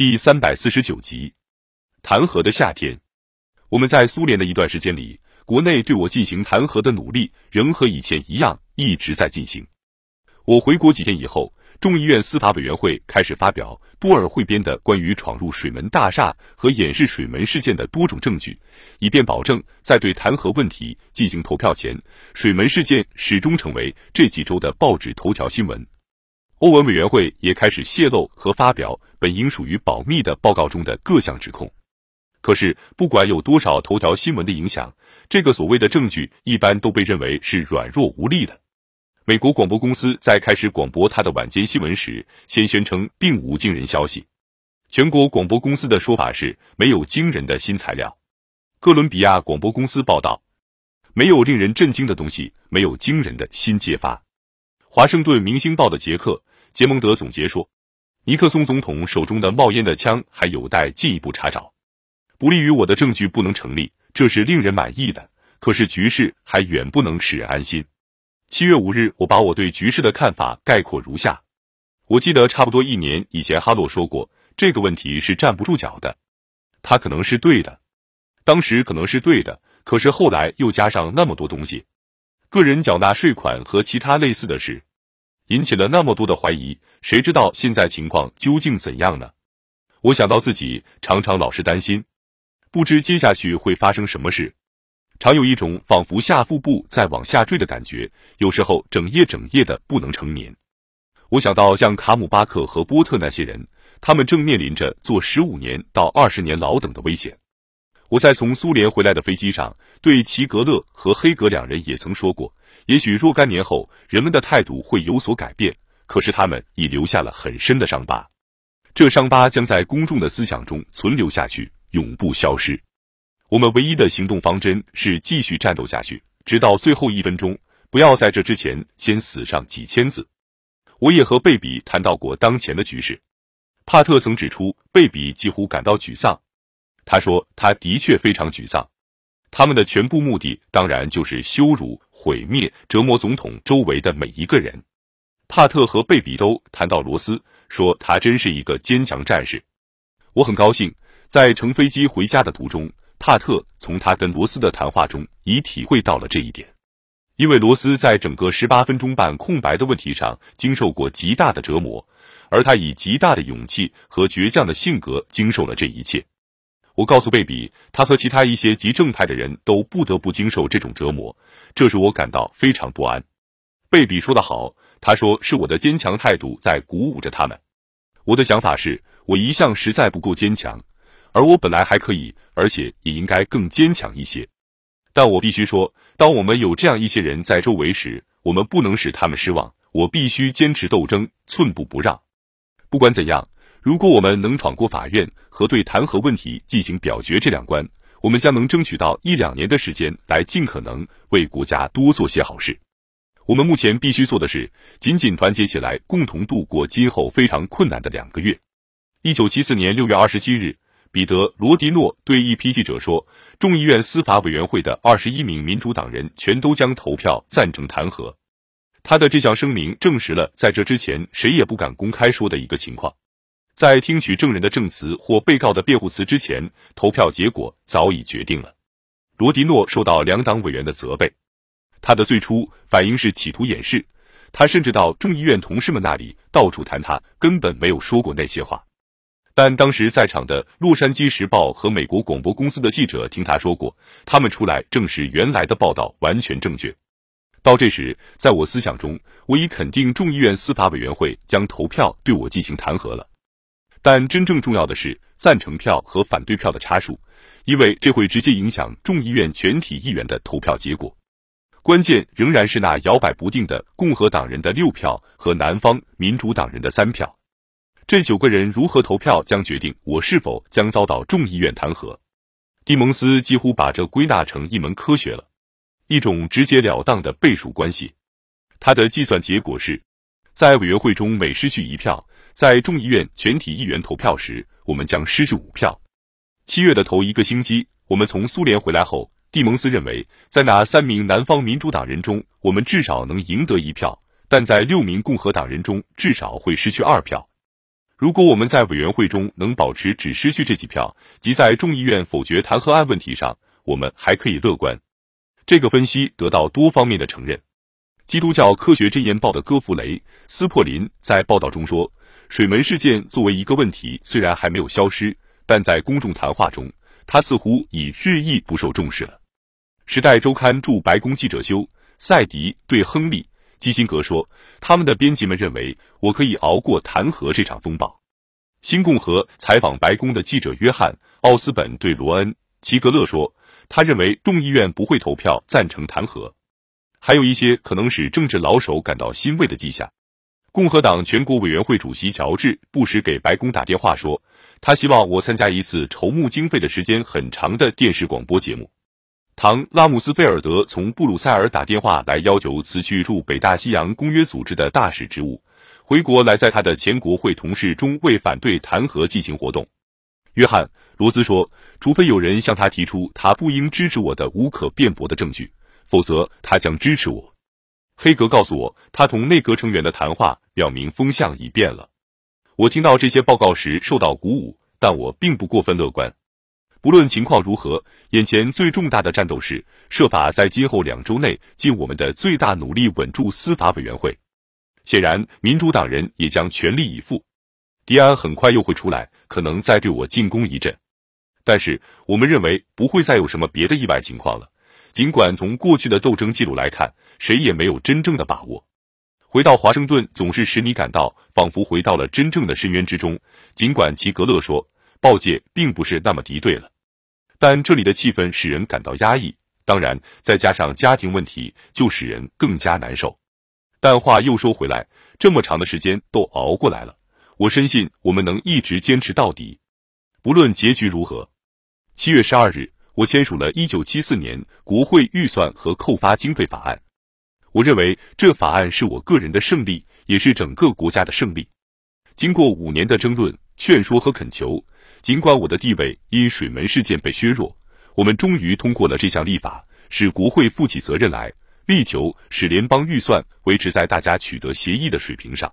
第三百四十九集，弹劾的夏天。我们在苏联的一段时间里，国内对我进行弹劾的努力仍和以前一样一直在进行。我回国几天以后，众议院司法委员会开始发表波尔汇编的关于闯入水门大厦和掩饰水门事件的多种证据，以便保证在对弹劾问题进行投票前，水门事件始终成为这几周的报纸头条新闻。欧文委员会也开始泄露和发表本应属于保密的报告中的各项指控。可是，不管有多少头条新闻的影响，这个所谓的证据一般都被认为是软弱无力的。美国广播公司在开始广播它的晚间新闻时，先宣称并无惊人消息。全国广播公司的说法是没有惊人的新材料。哥伦比亚广播公司报道，没有令人震惊的东西，没有惊人的新揭发。华盛顿明星报的杰克。杰蒙德总结说：“尼克松总统手中的冒烟的枪还有待进一步查找，不利于我的证据不能成立，这是令人满意的。可是局势还远不能使人安心。”七月五日，我把我对局势的看法概括如下：我记得差不多一年以前，哈洛说过这个问题是站不住脚的，他可能是对的，当时可能是对的，可是后来又加上那么多东西，个人缴纳税款和其他类似的事。引起了那么多的怀疑，谁知道现在情况究竟怎样呢？我想到自己常常老是担心，不知接下去会发生什么事，常有一种仿佛下腹部在往下坠的感觉，有时候整夜整夜的不能成眠。我想到像卡姆巴克和波特那些人，他们正面临着坐十五年到二十年牢等的危险。我在从苏联回来的飞机上，对齐格勒和黑格两人也曾说过。也许若干年后，人们的态度会有所改变，可是他们已留下了很深的伤疤，这伤疤将在公众的思想中存留下去，永不消失。我们唯一的行动方针是继续战斗下去，直到最后一分钟，不要在这之前先死上几千字。我也和贝比谈到过当前的局势，帕特曾指出，贝比几乎感到沮丧。他说，他的确非常沮丧。他们的全部目的当然就是羞辱。毁灭、折磨总统周围的每一个人。帕特和贝比都谈到罗斯，说他真是一个坚强战士。我很高兴，在乘飞机回家的途中，帕特从他跟罗斯的谈话中已体会到了这一点。因为罗斯在整个十八分钟半空白的问题上经受过极大的折磨，而他以极大的勇气和倔强的性格经受了这一切。我告诉贝比，他和其他一些极正派的人都不得不经受这种折磨，这使我感到非常不安。贝比说得好，他说是我的坚强态度在鼓舞着他们。我的想法是我一向实在不够坚强，而我本来还可以，而且也应该更坚强一些。但我必须说，当我们有这样一些人在周围时，我们不能使他们失望。我必须坚持斗争，寸步不让。不管怎样。如果我们能闯过法院和对弹劾问题进行表决这两关，我们将能争取到一两年的时间来尽可能为国家多做些好事。我们目前必须做的是紧紧团结起来，共同度过今后非常困难的两个月。一九七四年六月二十七日，彼得·罗迪诺对一批记者说：“众议院司法委员会的二十一名民主党人全都将投票赞成弹劾。”他的这项声明证实了在这之前谁也不敢公开说的一个情况。在听取证人的证词或被告的辩护词之前，投票结果早已决定了。罗迪诺受到两党委员的责备，他的最初反应是企图掩饰，他甚至到众议院同事们那里到处谈他根本没有说过那些话。但当时在场的《洛杉矶时报》和美国广播公司的记者听他说过，他们出来证实原来的报道完全正确。到这时，在我思想中，我已肯定众议院司法委员会将投票对我进行弹劾了。但真正重要的是赞成票和反对票的差数，因为这会直接影响众议院全体议员的投票结果。关键仍然是那摇摆不定的共和党人的六票和南方民主党人的三票。这九个人如何投票，将决定我是否将遭到众议院弹劾。蒂蒙斯几乎把这归纳成一门科学了，一种直截了当的倍数关系。他的计算结果是，在委员会中每失去一票。在众议院全体议员投票时，我们将失去五票。七月的头一个星期，我们从苏联回来后，蒂蒙斯认为，在那三名南方民主党人中，我们至少能赢得一票，但在六名共和党人中，至少会失去二票。如果我们在委员会中能保持只失去这几票，即在众议院否决弹劾案问题上，我们还可以乐观。这个分析得到多方面的承认。基督教科学箴言报的戈弗雷·斯珀林在报道中说：“水门事件作为一个问题，虽然还没有消失，但在公众谈话中，它似乎已日益不受重视了。”《时代周刊》驻白宫记者休·赛迪对亨利·基辛格说：“他们的编辑们认为我可以熬过弹劾这场风暴。”新共和采访白宫的记者约翰·奥斯本对罗恩·齐格勒说：“他认为众议院不会投票赞成弹劾，还有一些可能使政治老手感到欣慰的迹象。”共和党全国委员会主席乔治·布什给白宫打电话说：“他希望我参加一次筹募经费的时间很长的电视广播节目。”唐·拉姆斯菲尔德从布鲁塞尔打电话来要求辞去驻北大西洋公约组织的大使职务。回国来，在他的前国会同事中为反对弹劾进行活动。约翰·罗斯说：“除非有人向他提出他不应支持我的无可辩驳的证据，否则他将支持我。”黑格告诉我，他同内阁成员的谈话表明风向已变了。我听到这些报告时受到鼓舞，但我并不过分乐观。不论情况如何，眼前最重大的战斗是设法在今后两周内尽我们的最大努力稳住司法委员会。显然，民主党人也将全力以赴。迪安很快又会出来，可能再对我进攻一阵。但是，我们认为不会再有什么别的意外情况了。尽管从过去的斗争记录来看，谁也没有真正的把握。回到华盛顿总是使你感到仿佛回到了真正的深渊之中。尽管齐格勒说报界并不是那么敌对了，但这里的气氛使人感到压抑。当然，再加上家庭问题，就使人更加难受。但话又说回来，这么长的时间都熬过来了，我深信我们能一直坚持到底，不论结局如何。七月十二日，我签署了1974年国会预算和扣发经费法案。我认为这法案是我个人的胜利，也是整个国家的胜利。经过五年的争论、劝说和恳求，尽管我的地位因水门事件被削弱，我们终于通过了这项立法，使国会负起责任来。力求使联邦预算维持在大家取得协议的水平上。